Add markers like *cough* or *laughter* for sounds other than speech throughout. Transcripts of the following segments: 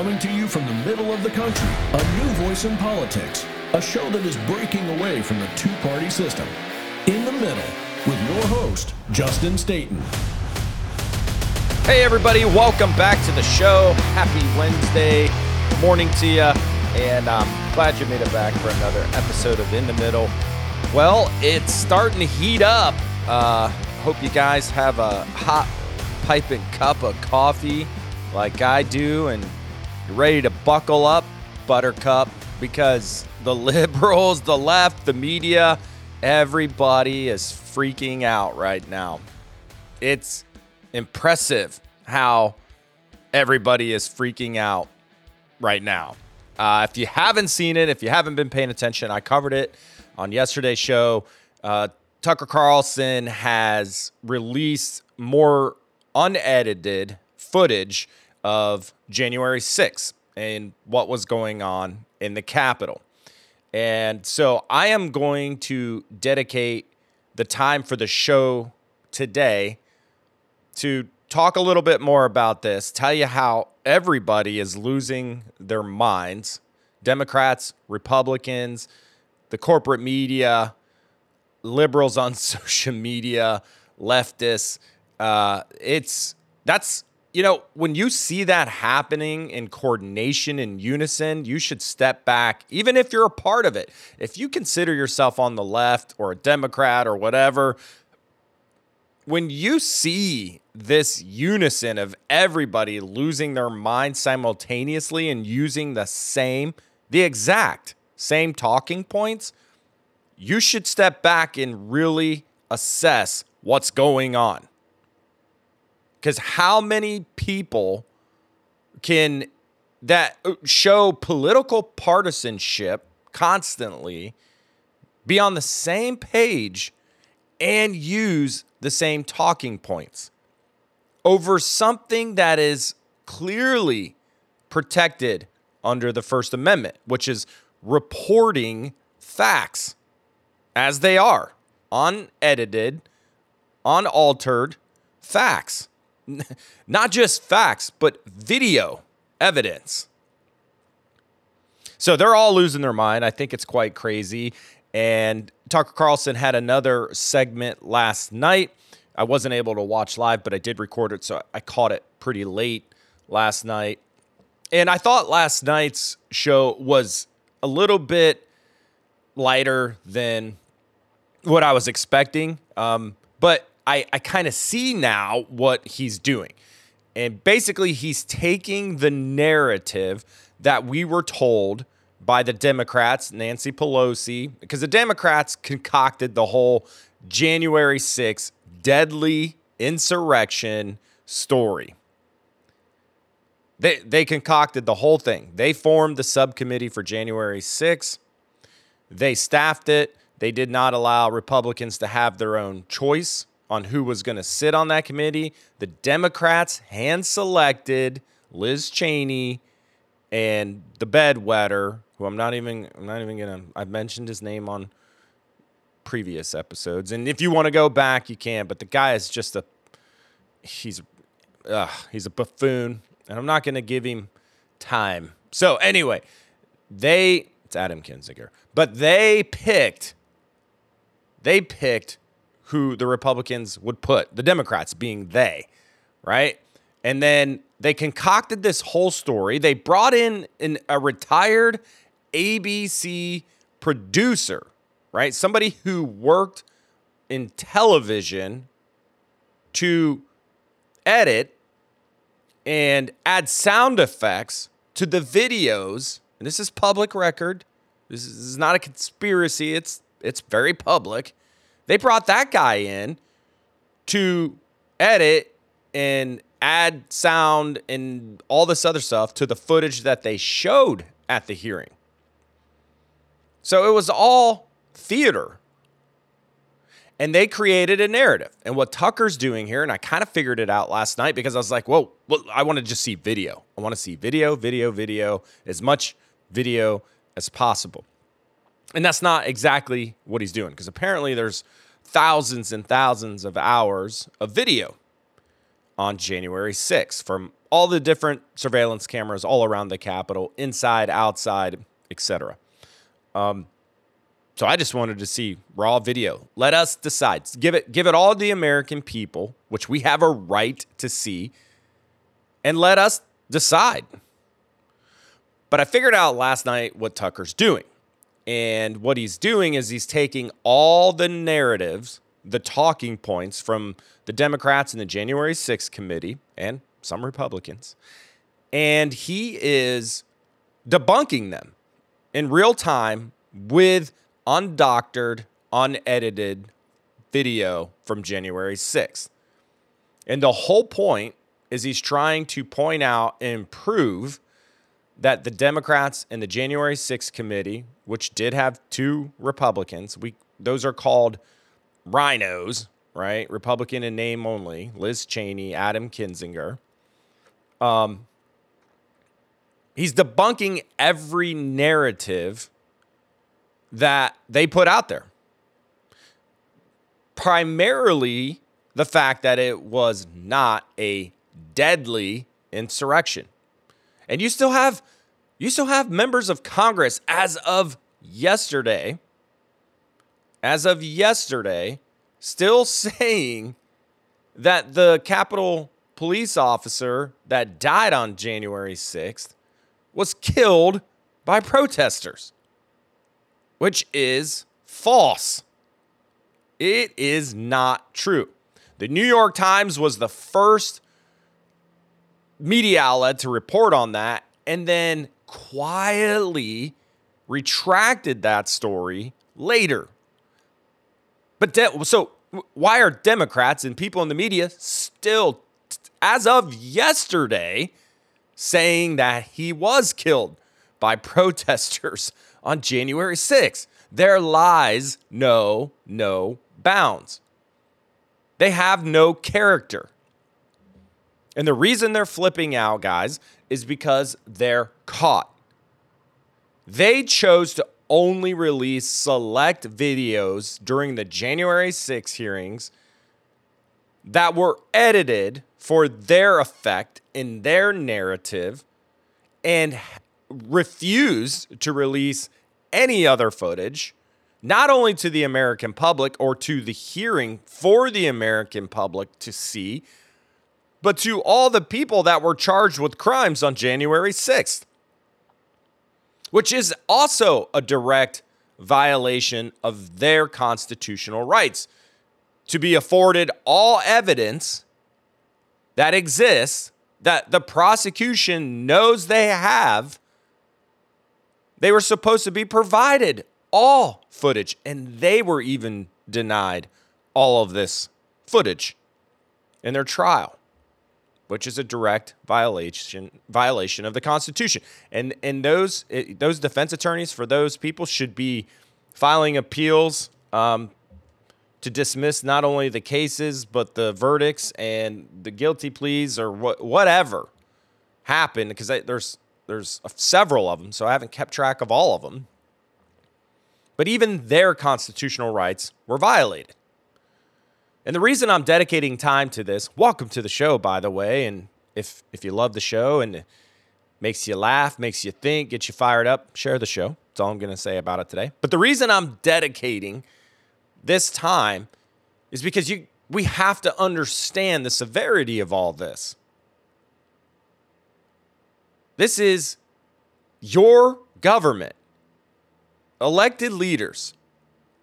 Coming to you from the middle of the country, a new voice in politics, a show that is breaking away from the two party system. In the middle, with your host, Justin Staten. Hey, everybody, welcome back to the show. Happy Wednesday morning to you, and I'm glad you made it back for another episode of In the Middle. Well, it's starting to heat up. Uh, hope you guys have a hot piping cup of coffee like I do, and you're ready to buckle up, Buttercup, because the *laughs* liberals, the left, the media, everybody is freaking out right now. It's impressive how everybody is freaking out right now. Uh, if you haven't seen it, if you haven't been paying attention, I covered it on yesterday's show. Uh, Tucker Carlson has released more unedited footage of January 6th and what was going on in the Capitol. And so I am going to dedicate the time for the show today to talk a little bit more about this, tell you how everybody is losing their minds Democrats, Republicans, the corporate media, liberals on *laughs* social media, leftists. Uh, it's that's you know, when you see that happening in coordination in unison, you should step back, even if you're a part of it. If you consider yourself on the left or a Democrat or whatever, when you see this unison of everybody losing their mind simultaneously and using the same, the exact same talking points, you should step back and really assess what's going on. Because how many people can that show political partisanship constantly be on the same page and use the same talking points over something that is clearly protected under the First Amendment, which is reporting facts as they are, unedited, unaltered facts. *laughs* Not just facts, but video evidence. So they're all losing their mind. I think it's quite crazy. And Tucker Carlson had another segment last night. I wasn't able to watch live, but I did record it, so I caught it pretty late last night. And I thought last night's show was a little bit lighter than what I was expecting. Um, but I, I kind of see now what he's doing. And basically, he's taking the narrative that we were told by the Democrats, Nancy Pelosi, because the Democrats concocted the whole January 6th deadly insurrection story. They, they concocted the whole thing. They formed the subcommittee for January 6th. They staffed it. They did not allow Republicans to have their own choice on who was going to sit on that committee. The Democrats hand selected Liz Cheney and the bedwetter, who I'm not even I'm not even gonna I've mentioned his name on previous episodes. And if you want to go back, you can, but the guy is just a he's uh, he's a buffoon, and I'm not gonna give him time. So anyway, they it's Adam Kinzinger, but they picked they picked who the Republicans would put, the Democrats being they, right? And then they concocted this whole story. They brought in an, a retired ABC producer, right? Somebody who worked in television to edit and add sound effects to the videos. And this is public record. This is not a conspiracy. It's it's very public. They brought that guy in to edit and add sound and all this other stuff to the footage that they showed at the hearing. So it was all theater. And they created a narrative. And what Tucker's doing here, and I kind of figured it out last night because I was like, whoa, well, I want to just see video. I want to see video, video, video, as much video as possible. And that's not exactly what he's doing because apparently there's thousands and thousands of hours of video on January 6th from all the different surveillance cameras all around the Capitol, inside, outside, etc. Um, so I just wanted to see raw video. Let us decide. Give it, give it all the American people, which we have a right to see, and let us decide. But I figured out last night what Tucker's doing. And what he's doing is he's taking all the narratives, the talking points from the Democrats in the January 6th committee and some Republicans, and he is debunking them in real time with undoctored, unedited video from January 6th. And the whole point is he's trying to point out and prove that the Democrats and the January 6th committee, which did have two Republicans, we those are called RINOs, right? Republican in name only, Liz Cheney, Adam Kinzinger. Um, he's debunking every narrative that they put out there. Primarily the fact that it was not a deadly insurrection. And you still have you still have members of Congress as of yesterday as of yesterday still *laughs* saying that the Capitol police officer that died on January 6th was killed by protesters which is false. It is not true. The New York Times was the first media outlet to report on that and then quietly retracted that story later. But de- so why are Democrats and people in the media still as of yesterday saying that he was killed by *laughs* protesters on January 6th. Their lies know no bounds. They have no character. And the reason they're flipping out, guys, is because they're caught. They chose to only release select videos during the January 6 hearings that were edited for their effect in their narrative and refused to release any other footage, not only to the American public or to the hearing for the American public to see, but to all the people that were charged with crimes on January 6th, which is also a direct violation of their constitutional rights to be afforded all evidence that exists that the prosecution knows they have. They were supposed to be provided all footage, and they were even denied all of this footage in their trial, which is a direct violation violation of the Constitution. And and those those defense attorneys for those people should be filing appeals um, to dismiss not only the cases but the verdicts and the guilty pleas or what whatever happened because there's there's several of them, so I haven't kept track of all of them. But even their constitutional rights were violated. And the reason I'm dedicating time to this, welcome to the show, by the way. And if if you love the show and it makes you laugh, makes you think, gets you fired up, share the show. That's all I'm to say about it today. But the reason I'm dedicating this time is because you we have to understand the severity of all this. This is your government, elected leaders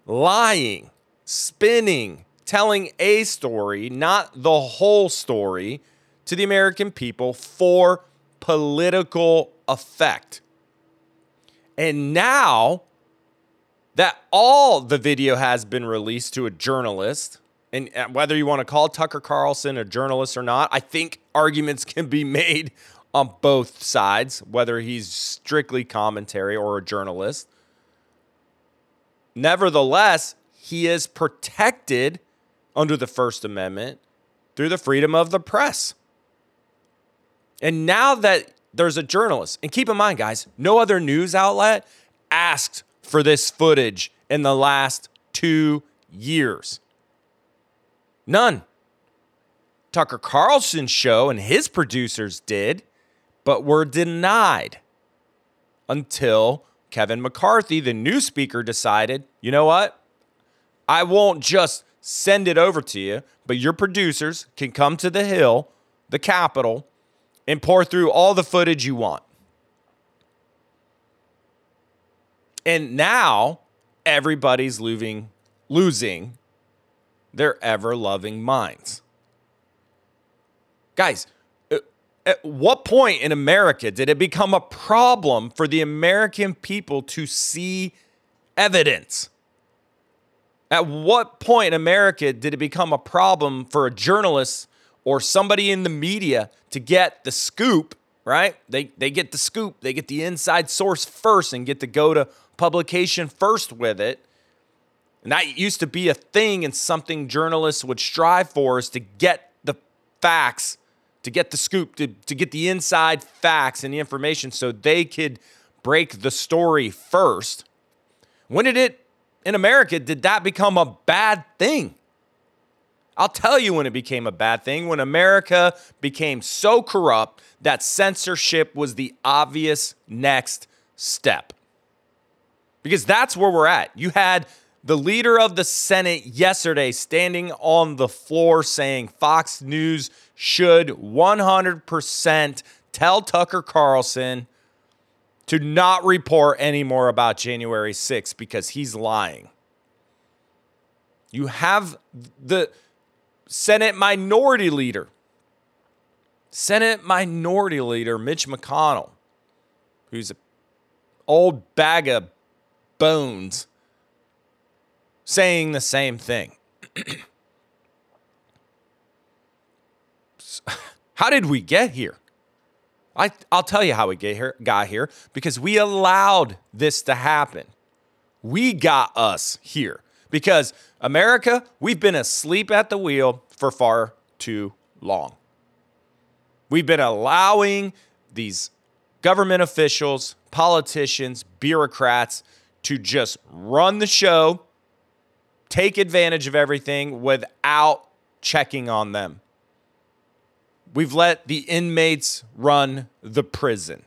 lying, spinning, telling a story, not the whole story, to the American people for political effect. And now that all the video has been released to a journalist, and uh, whether you want to call Tucker Carlson a journalist or not, I think arguments can be made on both sides, whether he's strictly commentary or a journalist. Nevertheless, he is protected under the First Amendment through the freedom of the press. And now that there's a journalist, and keep in mind, guys, no other news outlet asked for this footage in the last two years. None. Tucker Carlson's show and his producers did, but were denied until Kevin McCarthy, the new speaker, decided, you know what? I won't just send it over to you, but your producers can come to the Hill, the Capitol, and pour through all the footage you want. And now everybody's losing losing their ever loving minds. Guys, uh, at what point in America did it become a problem for the American people to see evidence? At what point in America did it become a problem for a journalist or somebody in the media to get the scoop, right? They, they get the scoop, they get the inside source first and get to go to publication first with it. And that used to be a thing and something journalists would strive for is to get the facts, to get the scoop, to, to get the inside facts and the information so they could break the story first. When did it in America did that become a bad thing? I'll tell you when it became a bad thing when America became so corrupt that censorship was the obvious next step. Because that's where we're at. You had the leader of the Senate yesterday standing on the floor saying Fox News should 100% tell Tucker Carlson to not report any more about January 6th because he's lying. You have the Senate Minority Leader, Senate Minority Leader Mitch McConnell, who's an old bag of bones, saying the same thing. *clears throat* how did we get here? I, I'll tell you how we get here, got here because we allowed this to happen. We got us here because America, we've been asleep at the wheel for far too long. We've been allowing these government officials, politicians, bureaucrats to just run the show, take advantage of everything without checking on them. We've let the inmates run the prison.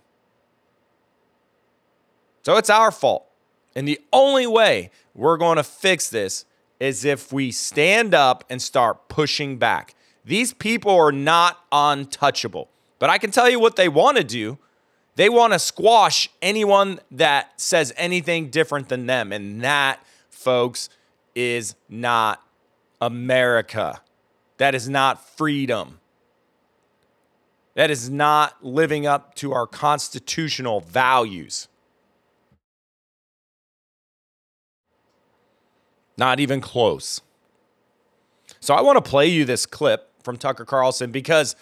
So it's our fault. And the only way we're going to fix this is if we stand up and start pushing back. These people are not untouchable. But I can tell you what they want to do. They want to squash anyone that says anything different than them. And that, folks, is not America. That is not freedom. That is not living up to our constitutional values. Not even close. So I want to play you this clip from Tucker Carlson because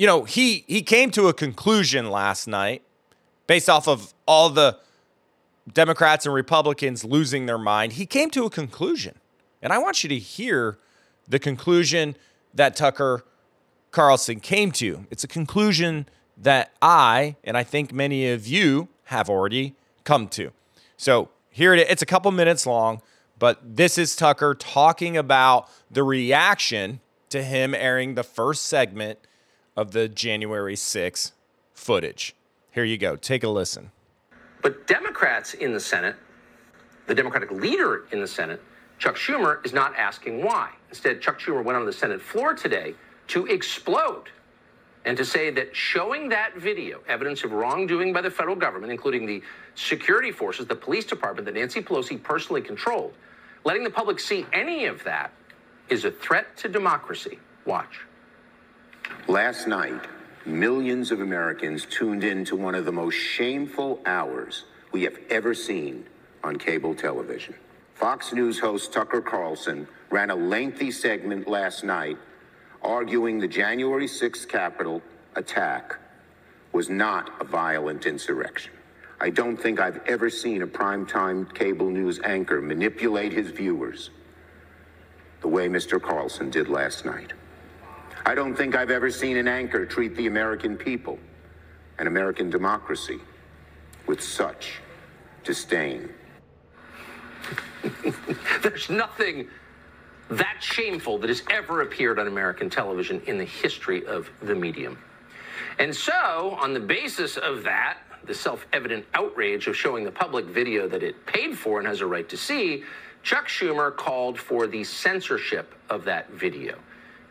you know, he he came to a conclusion last night based off of all the Democrats and Republicans losing their mind. He came to a conclusion. And I want you to hear the conclusion that Tucker Carlson came to. It's a conclusion that I and I think many of you have already come to. So, here it is. It's a couple minutes long. But this is Tucker talking about the reaction to him airing the first segment of the January 6th footage. Here you go. Take a listen. But Democrats in the Senate, the Democratic leader in the Senate, Chuck Schumer, is not asking why. Instead, Chuck Schumer went on the Senate floor today to explode and to say that showing that video, evidence of wrongdoing by the federal government, including the security forces, the police department that Nancy Pelosi personally controlled, Letting the public see any of that is a threat to democracy. Watch. Last night, millions of Americans tuned in to one of the most shameful hours we have ever seen on cable television. Fox News host Tucker Carlson ran a lengthy segment last night arguing the January 6th Capitol attack was not a violent insurrection. I don't think I've ever seen a primetime cable news anchor manipulate his viewers the way Mr. Carlson did last night. I don't think I've ever seen an anchor treat the American people and American democracy with such disdain. *laughs* There's nothing that shameful that has ever appeared on American television in the history of the medium. And so, on the basis of that, the self evident outrage of showing the public video that it paid for and has a right to see, Chuck Schumer called for the censorship of that video.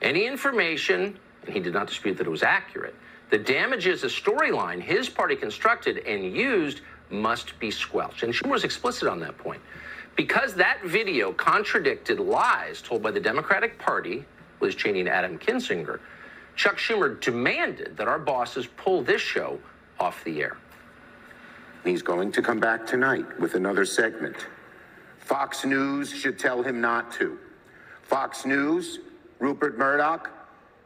Any information, and he did not dispute that it was accurate, that damages a storyline his party constructed and used must be squelched. And Schumer was explicit on that point. Because that video contradicted lies told by the Democratic Party, Liz Cheney and Adam Kinzinger, Chuck Schumer demanded that our bosses pull this show off the air. He's going to come back tonight with another segment. Fox News should tell him not to. Fox News, Rupert Murdoch,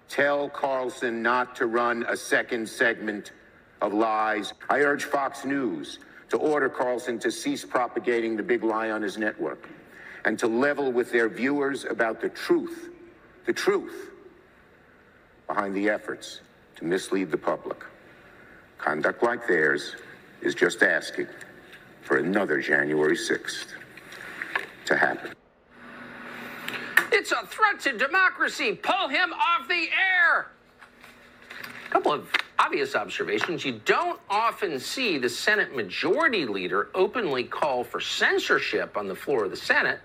tell Carlson not to run a second segment of lies. I urge Fox News to order Carlson to cease propagating the big lie on his network and to level with their viewers about the truth, the truth behind the efforts to mislead the public. Conduct like theirs is just asking for another January 6th to happen. It's a threat to democracy. Pull him off the air. A couple of obvious observations. You don't often see the Senate Majority Leader openly call for censorship on the floor of the Senate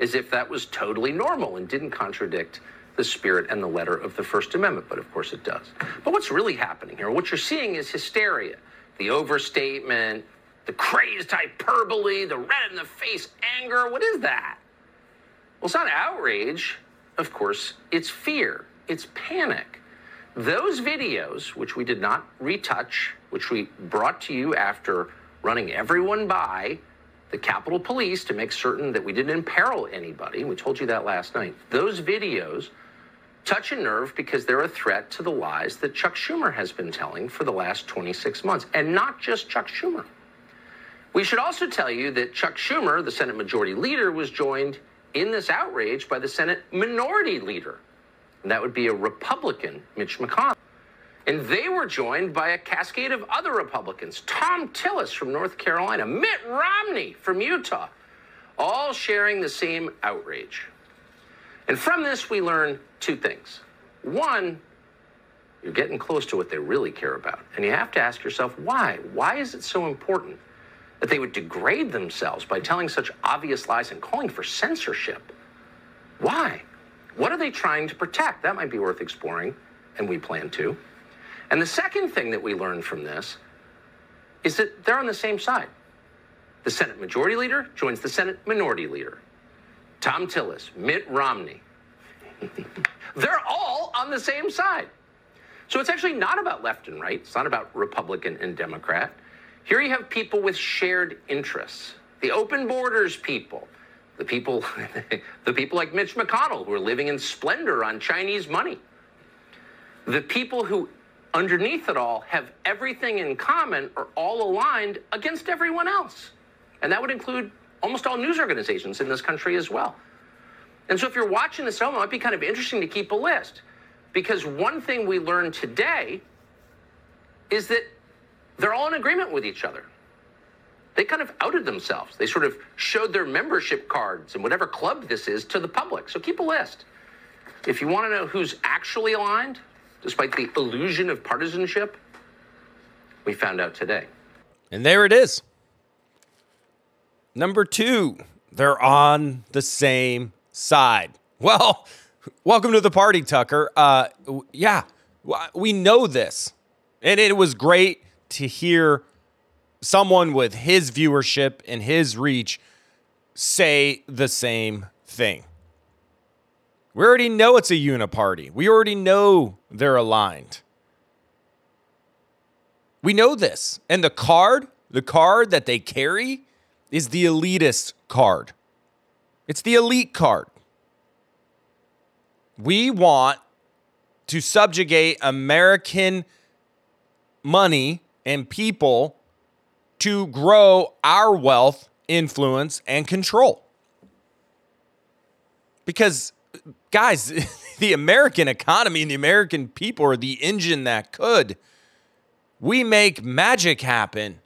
as if that was totally normal and didn't contradict the spirit and the letter of the First Amendment, but of course it does. But what's really happening here? What you're seeing is hysteria, the overstatement, the crazed hyperbole, the red in the face anger. What is that? Well, it's not outrage, of course, it's fear, it's panic. Those videos, which we did not retouch, which we brought to you after running everyone by the Capitol Police to make certain that we didn't imperil anybody, we told you that last night. Those videos touch a nerve because they're a threat to the lies that Chuck Schumer has been telling for the last 26 months, and not just Chuck Schumer. We should also tell you that Chuck Schumer, the Senate Majority Leader, was joined in this outrage by the Senate Minority Leader, and that would be a Republican, Mitch McConnell. And they were joined by a cascade of other Republicans Thom Tillis from North Carolina, Mitt Romney from Utah, all sharing the same outrage. And from this, we learn two things. One, you're getting close to what they really care about. And you have to ask yourself, why? Why is it so important that they would degrade themselves by telling such obvious lies and calling for censorship? Why? What are they trying to protect? That might be worth exploring, and we plan to. And the second thing that we learned from this is that they're on the same side. The Senate Majority Leader joins the Senate Minority Leader. Thom Tillis, Mitt Romney. *laughs* they're all on the same side. So it's actually not about left and right. It's not about Republican and Democrat. Here you have people with shared interests. The open borders people, the people, *laughs* the people like Mitch McConnell who are living in splendor on Chinese money. The people who, underneath it all, have everything in common are all aligned against everyone else. And that would include almost all news organizations in this country as well. And so if you're watching this film, it might be kind of interesting to keep a list. Because one thing we learned today is that they're all in agreement with each other. They kind of outed themselves. They sort of showed their membership cards and whatever club this is to the public. So keep a list. If you want to know who's actually aligned, despite the illusion of partisanship, we found out today. And there it is. Number two, they're on the same side. Well, *laughs* welcome to the party, Tucker. Uh, yeah, we know this. And it was great to hear someone with his viewership and his reach say the same thing. We already know it's a uniparty. We already know they're aligned. We know this. And the card, the card that they carry is the elitist card. It's the elite card. We want to subjugate American money and people to grow our wealth, influence, and control. Because, guys, *laughs* the American economy and the American people are the engine that could. We make magic happen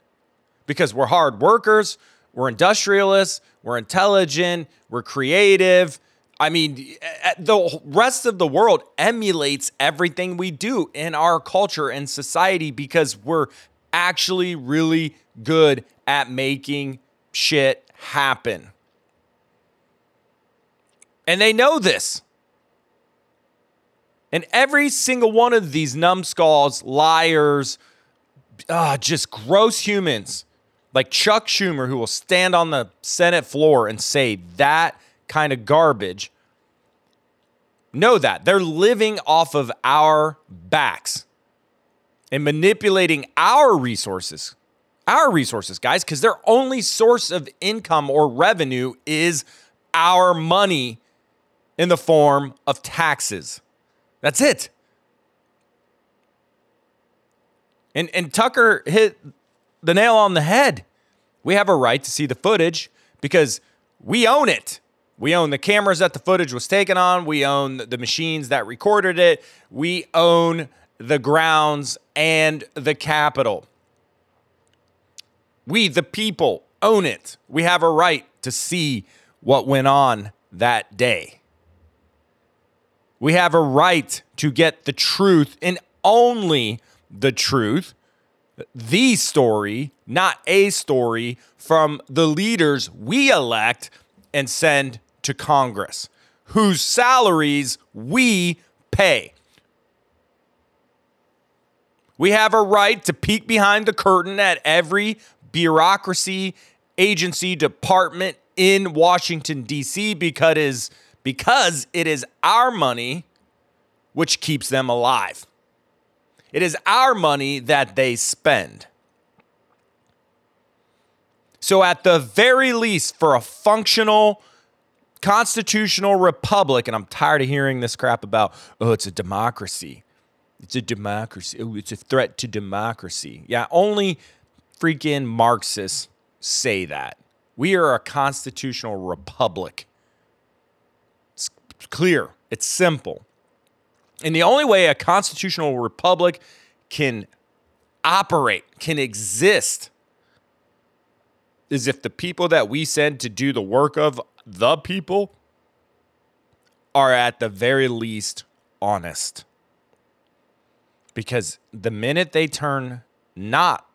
because we're hard workers, we're industrialists, we're intelligent, we're creative, I mean, eh, the rest of the world emulates everything we do in our culture and society because we're actually really good at making shit happen. And they know this. And every single one of these numbskulls, liars, uh, just gross humans like Chuck Schumer, who will stand on the Senate floor and say that kind of garbage, know that they're living off of our backs and manipulating our resources. Our resources, guys, because their only source of income or revenue is our money in the form of taxes. That's it. And and Tucker hit the nail on the head. We have a right to see the footage because we own it. We own the cameras that the footage was taken on. We own the machines that recorded it. We own the grounds and the Capitol. We, the people, own it. We have a right to see what went on that day. We have a right to get the truth and only the truth, the story, not a story, from the leaders we elect and send to Congress, whose salaries we pay. We have a right to peek behind the curtain at every bureaucracy, agency, department in Washington, D.C. because because it is our money which keeps them alive. It is our money that they spend. So, at the very least, for a functional constitutional republic, and I'm tired of hearing this crap about, oh, it's a democracy. It's a democracy. Oh, it's a threat to democracy. Yeah, only freaking Marxists say that. We are a constitutional republic It's clear, it's simple. And the only way a constitutional republic can operate, can exist, is if the people that we send to do the work of the people are at the very least honest. Because the minute they turn not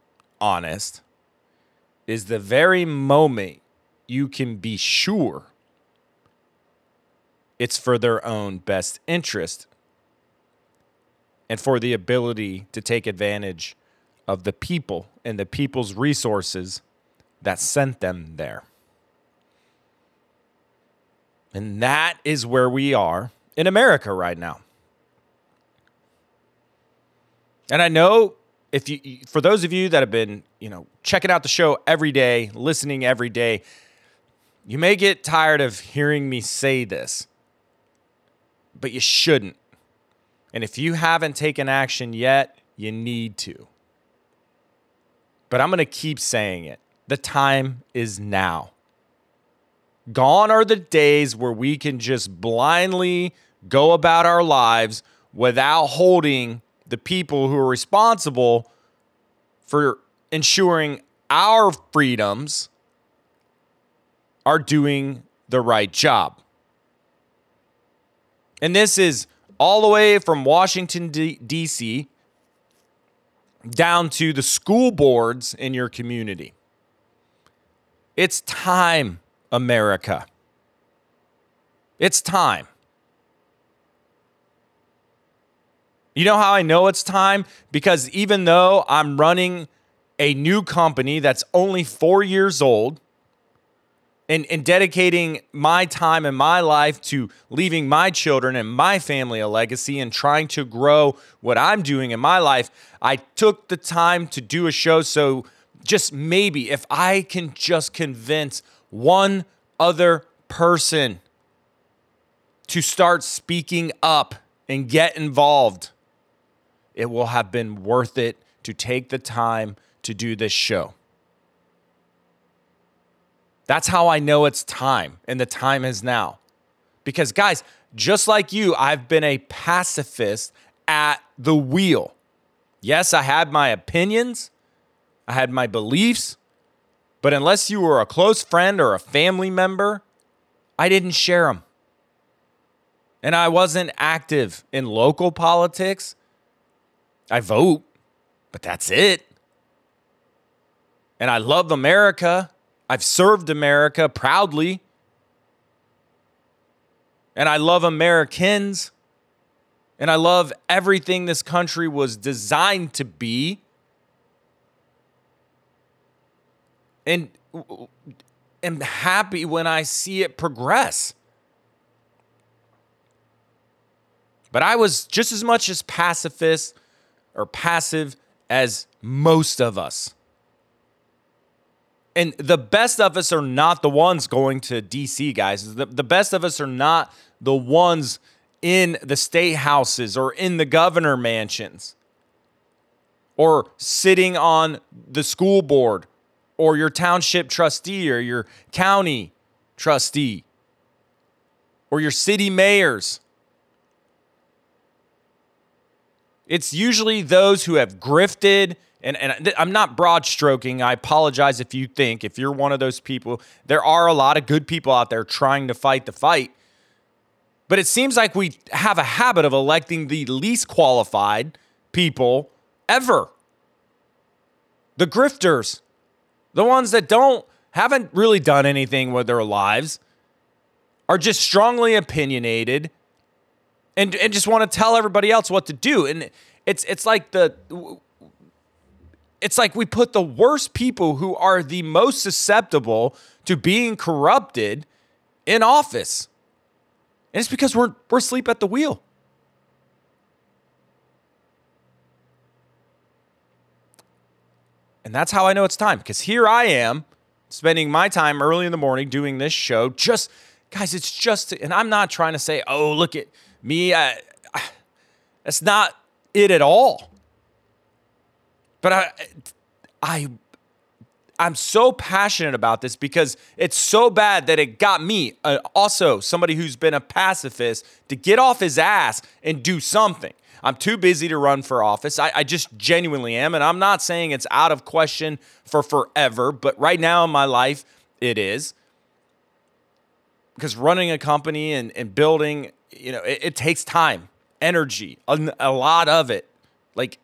honest is the very moment you can be sure it's for their own best interest and for the ability to take advantage of the people and the people's resources that sent them there. And that is where we are in America right now. And I know if you for those of you that have been, you know, checking out the show every day, listening every day, you may get tired of hearing me say this but you shouldn't. And if you haven't taken action yet, you need to. But I'm going to keep saying it. The time is now. Gone are the days where we can just blindly go about our lives without holding the people who are responsible for ensuring our freedoms are doing the right job. And this is all the way from Washington, D.C., down to the school boards in your community. It's time, America. It's time. You know how I know it's time? Because even though I'm running a new company that's only four years old, and, and dedicating my time and my life to leaving my children and my family a legacy and trying to grow what I'm doing in my life, I took the time to do a show. So, just maybe if I can just convince one other person to start speaking up and get involved, it will have been worth it to take the time to do this show. That's how I know it's time, and the time is now. Because, guys, just like you, I've been a pacifist at the wheel. Yes, I had my opinions, I had my beliefs, but unless you were a close friend or a family member, I didn't share them. And I wasn't active in local politics. I vote, but that's it. And I love America. I've served America proudly. And I love Americans. And I love everything this country was designed to be. And am happy when I see it progress. But I was just as much as pacifist or passive as most of us. And the best of us are not the ones going to DC, guys. The, the best of us are not the ones in the state houses or in the governor mansions or sitting on the school board or your township trustee or your county trustee or your city mayors. It's usually those who have grifted. And, and I'm not broad stroking. I apologize if you think, if you're one of those people, there are a lot of good people out there trying to fight the fight. But it seems like we have a habit of electing the least qualified people ever. The grifters, the ones that don't haven't really done anything with their lives, are just strongly opinionated and and just want to tell everybody else what to do. And it's it's like the it's like we put the worst people who are the most susceptible to being corrupted in office. And it's because we're we're asleep at the wheel. And that's how I know it's time because here I am spending my time early in the morning doing this show. Just, guys, it's just, and I'm not trying to say, oh, look at me. I, I, that's not it at all. But I, I, I'm so passionate about this because it's so bad that it got me, uh, also somebody who's been a pacifist, to get off his ass and do something. I'm too busy to run for office. I, I, just genuinely am. And I'm not saying it's out of question for forever, but right now in my life, it is. Because running a company and, and building, you know, it, it takes time, energy, a, a lot of it. Like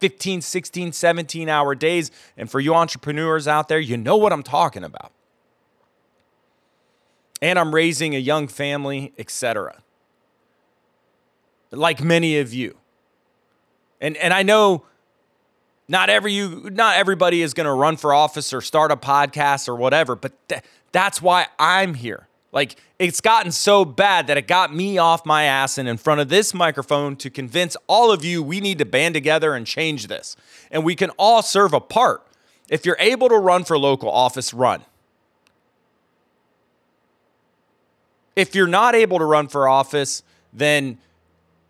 15, 16, 17 hour days. And for you entrepreneurs out there, you know what I'm talking about. And I'm raising a young family, etc like many of you. And and I know not every you not everybody is going to run for office or start a podcast or whatever, but th- that's why I'm here. Like it's gotten so bad that it got me off my ass and in front of this microphone to convince all of you we need to band together and change this. And we can all serve a part. If you're able to run for local office, run. If you're not able to run for office, then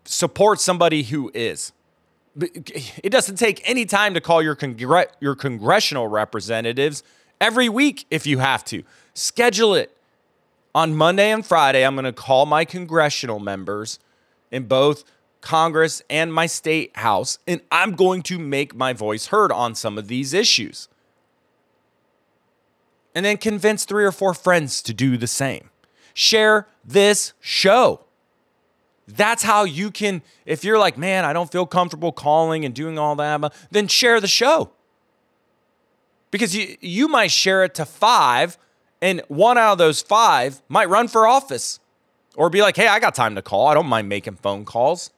support somebody who is. It doesn't take any time to call your congre- your congressional representatives every week if you have to. Schedule it. On Monday and Friday, I'm going to call my congressional members in both Congress and my state house, and I'm going to make my voice heard on some of these issues. And then convince three or four friends to do the same. Share this show. That's how you can, if you're like, man, I don't feel comfortable calling and doing all that, then share the show. Because you, you might share it to five, and one out of those five might run for office or be like, hey, I got time to call. I don't mind making phone calls.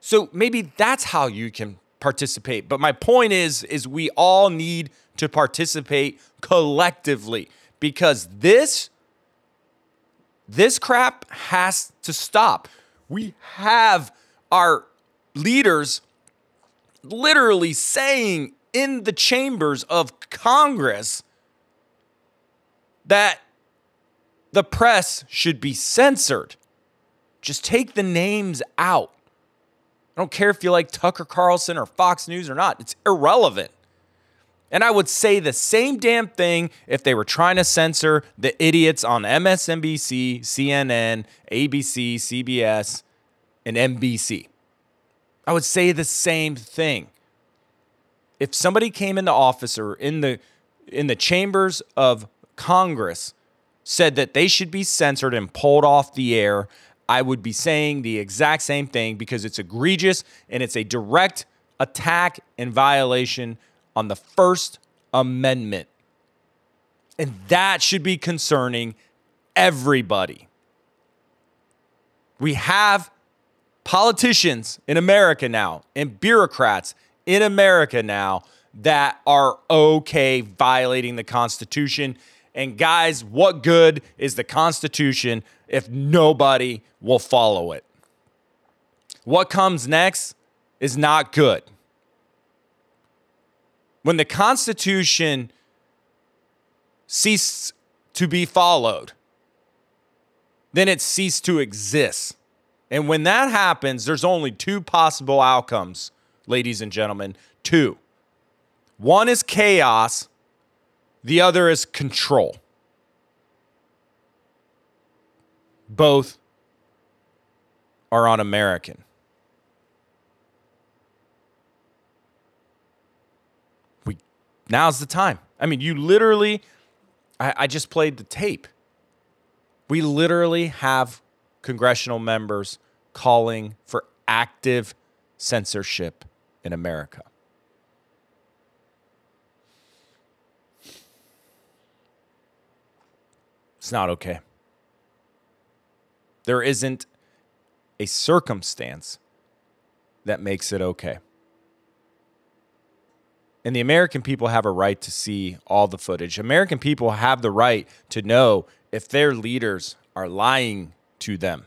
So maybe that's how you can participate. But my point is is we all need to participate collectively because this this crap has to stop. We have our leaders literally saying in the chambers of Congress that the press should be censored. Just take the names out. I don't care if you like Tucker Carlson or Fox News or not, it's irrelevant. And I would say the same damn thing if they were trying to censor the idiots on MSNBC, CNN, ABC, CBS, and NBC. I would say the same thing. If somebody came into office or in the in the chambers of Congress said that they should be censored and pulled off the air, I would be saying the exact same thing because it's egregious and it's a direct attack and violation on the First Amendment. And that should be concerning everybody. We have politicians in America now and bureaucrats in America now that are okay violating the Constitution. And guys, what good is the Constitution if nobody will follow it? What comes next is not good. When the Constitution ceases to be followed, then it ceased to exist. And when that happens, there's only two possible outcomes, ladies and gentlemen. Two. One is chaos, the other is control. Both are un American. We now's the time. I mean, you literally I, I just played the tape. We literally have congressional members calling for active censorship in America. It's not okay. There isn't a circumstance that makes it okay. And the American people have a right to see all the footage. American people have the right to know if their leaders are lying to them.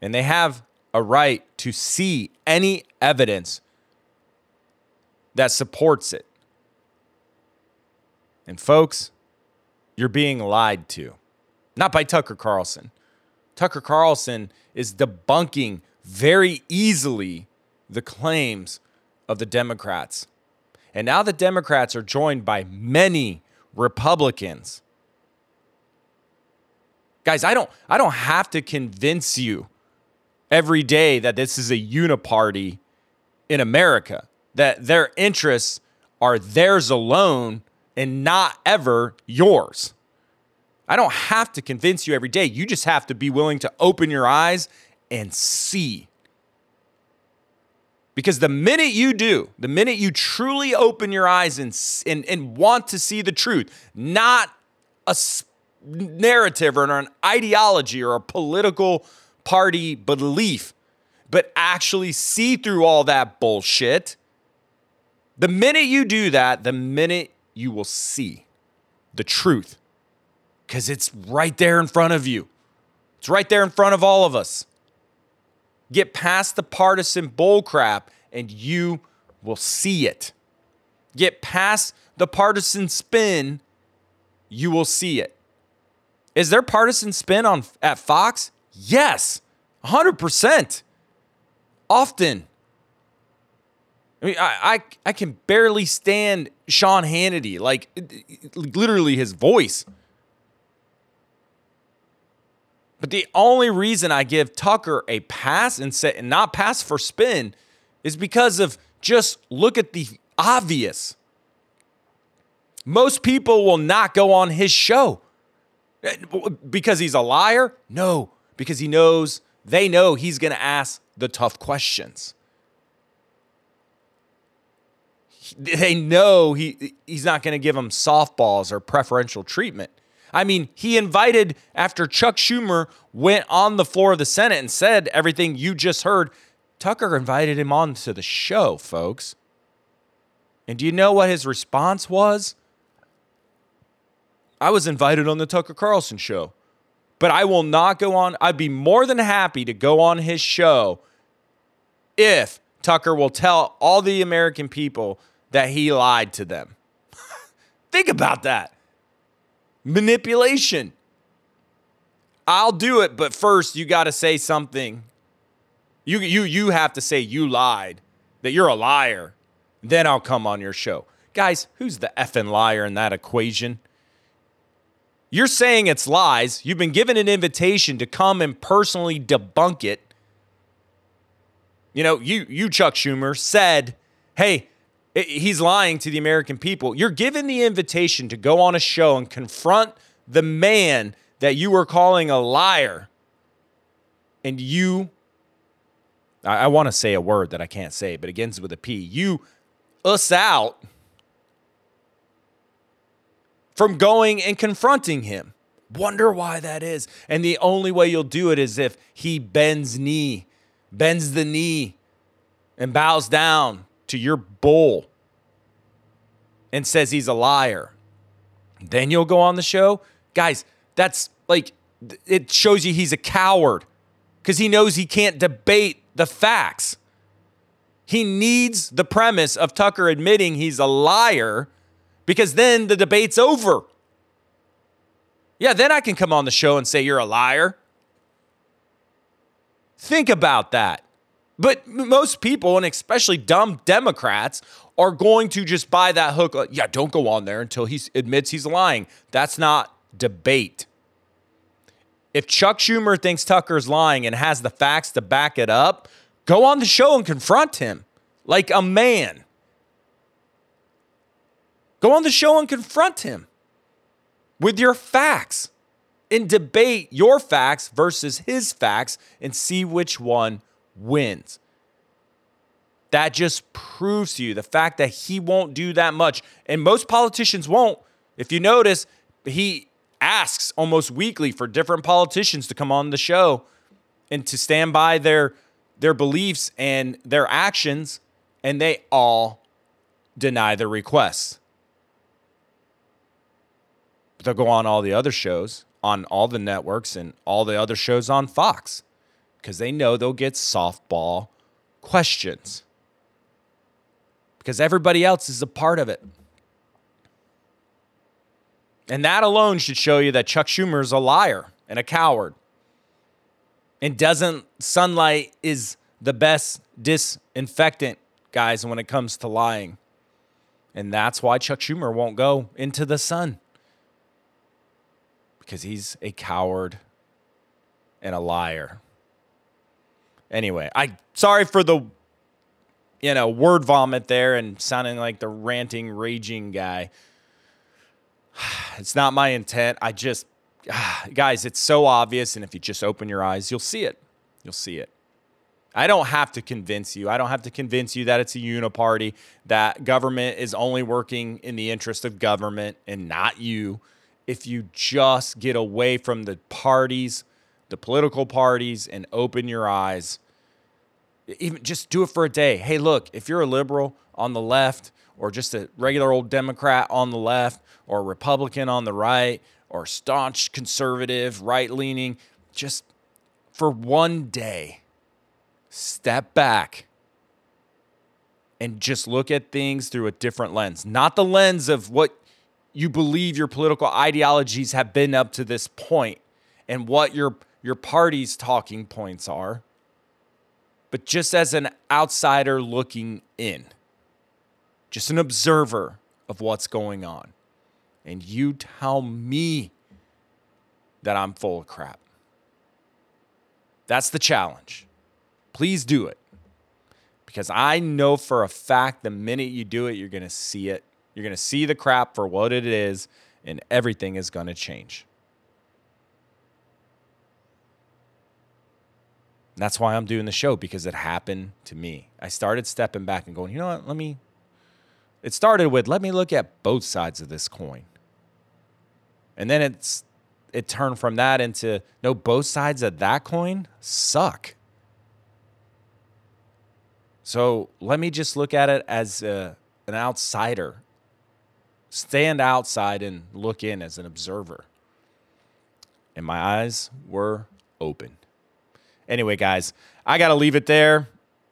And they have a right to see any evidence that supports it. And folks, you're being lied to. Not by Tucker Carlson. Tucker Carlson is debunking very easily the claims of the Democrats. And now the Democrats are joined by many Republicans Guys, I don't I don't have to convince you every day that this is a uniparty in America, that their interests are theirs alone and not ever yours. I don't have to convince you every day. You just have to be willing to open your eyes and see. Because the minute you do, the minute you truly open your eyes and, and, and want to see the truth, not a narrative or an ideology or a political party belief, but actually see through all that bullshit. The minute you do that, the minute you will see the truth because it's right there in front of you. It's right there in front of all of us. Get past the partisan bullcrap and you will see it. Get past the partisan spin, you will see it. Is there partisan spin on at Fox? Yes, 100%. Often. I mean, I, I, I can barely stand Sean Hannity, like literally his voice. But the only reason I give Tucker a pass and say and not pass for spin is because of just look at the obvious. Most people will not go on his show. Because he's a liar? No, because he knows, they know he's going to ask the tough questions. They know he, he's not going to give them softballs or preferential treatment. I mean, he invited, after Chuck Schumer went on the floor of the Senate and said everything you just heard, Tucker invited him on to the show, folks. And do you know what his response was? I was invited on the Tucker Carlson show, but I will not go on. I'd be more than happy to go on his show if Tucker will tell all the American people that he lied to them. *laughs* Think about that. Manipulation. I'll do it, but first you got to say something. You you you have to say you lied, that you're a liar. Then I'll come on your show. Guys, who's the effing liar in that equation? You're saying it's lies. You've been given an invitation to come and personally debunk it. You know, you you Chuck Schumer said, "Hey, he's lying to the American people." You're given the invitation to go on a show and confront the man that you were calling a liar and you I, I want to say a word that I can't say, but it begins with a P. You us out from going and confronting him. Wonder why that is. And the only way you'll do it is if he bends knee, bends the knee, and bows down to your bull and says he's a liar. Then you'll go on the show. Guys, that's like, it shows you he's a coward because he knows he can't debate the facts. He needs the premise of Tucker admitting he's a liar because then the debate's over. Yeah, then I can come on the show and say you're a liar. Think about that. But most people, and especially dumb Democrats, are going to just buy that hook. Like, yeah, don't go on there until he admits he's lying. That's not debate. If Chuck Schumer thinks Tucker's lying and has the facts to back it up, go on the show and confront him like a man. Go on the show and confront him with your facts and debate your facts versus his facts and see which one wins. That just proves to you the fact that he won't do that much. And most politicians won't. If you notice, he asks almost weekly for different politicians to come on the show and to stand by their their beliefs and their actions and they all deny the requests but they'll go on all the other shows on all the networks and all the other shows on Fox because they know they'll get softball questions because everybody else is a part of it. And that alone should show you that Chuck Schumer is a liar and a coward. And doesn't sunlight is the best disinfectant, guys, when it comes to lying. And that's why Chuck Schumer won't go into the sun because he's a coward and a liar. Anyway, I sorry for the you know word vomit there and sounding like the ranting, raging guy. *sighs* It's not my intent. I just *sighs* guys, it's so obvious, and if you just open your eyes, you'll see it. You'll see it. I don't have to convince you. I don't have to convince you that it's a uniparty, that government is only working in the interest of government and not you if you just get away from the parties, the political parties, and open your eyes. Even just do it for a day. Hey, look, if you're a liberal on the left, or just a regular old Democrat on the left, or Republican on the right, or staunch conservative, right leaning, just for one day, step back and just look at things through a different lens. Not the lens of what you believe your political ideologies have been up to this point and what your your party's talking points are but just as an outsider looking in just an observer of what's going on and you tell me that I'm full of crap. That's the challenge. Please do it because I know for a fact the minute you do it you're going to see it you're going to see the crap for what it is, and everything is going to change. And that's why I'm doing the show because it happened to me. I started stepping back and going, you know what? Let me. It started with let me look at both sides of this coin. And then it's it turned from that into no both sides of that coin suck. So let me just look at it as a, an outsider stand outside and look in as an observer. And my eyes were open. Anyway, guys, I got to leave it there.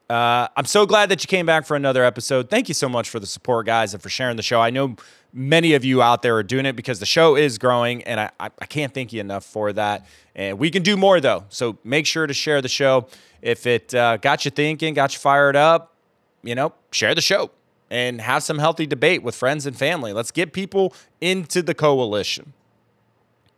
Uh, I'm so glad that you came back for another episode. Thank you so much for the support, guys, and for sharing the show. I know many of you out there are doing it because the show is growing, and I, I, can't thank you enough for that. And we can do more, though. So make sure to share the show. If it uh, got you thinking, got you fired up, you know, share the show and have some healthy debate with friends and family. Let's get people into the coalition.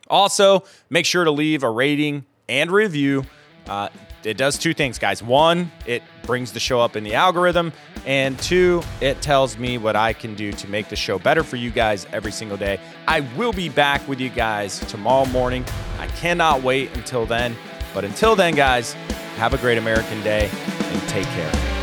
Also, make sure to leave a rating and review Uh, it does two things, guys. One, it brings the show up in the algorithm. And two, it tells me what I can do to make the show better for you guys every single day. I will be back with you guys tomorrow morning. I cannot wait until then. But until then, guys, have a great American day and take care.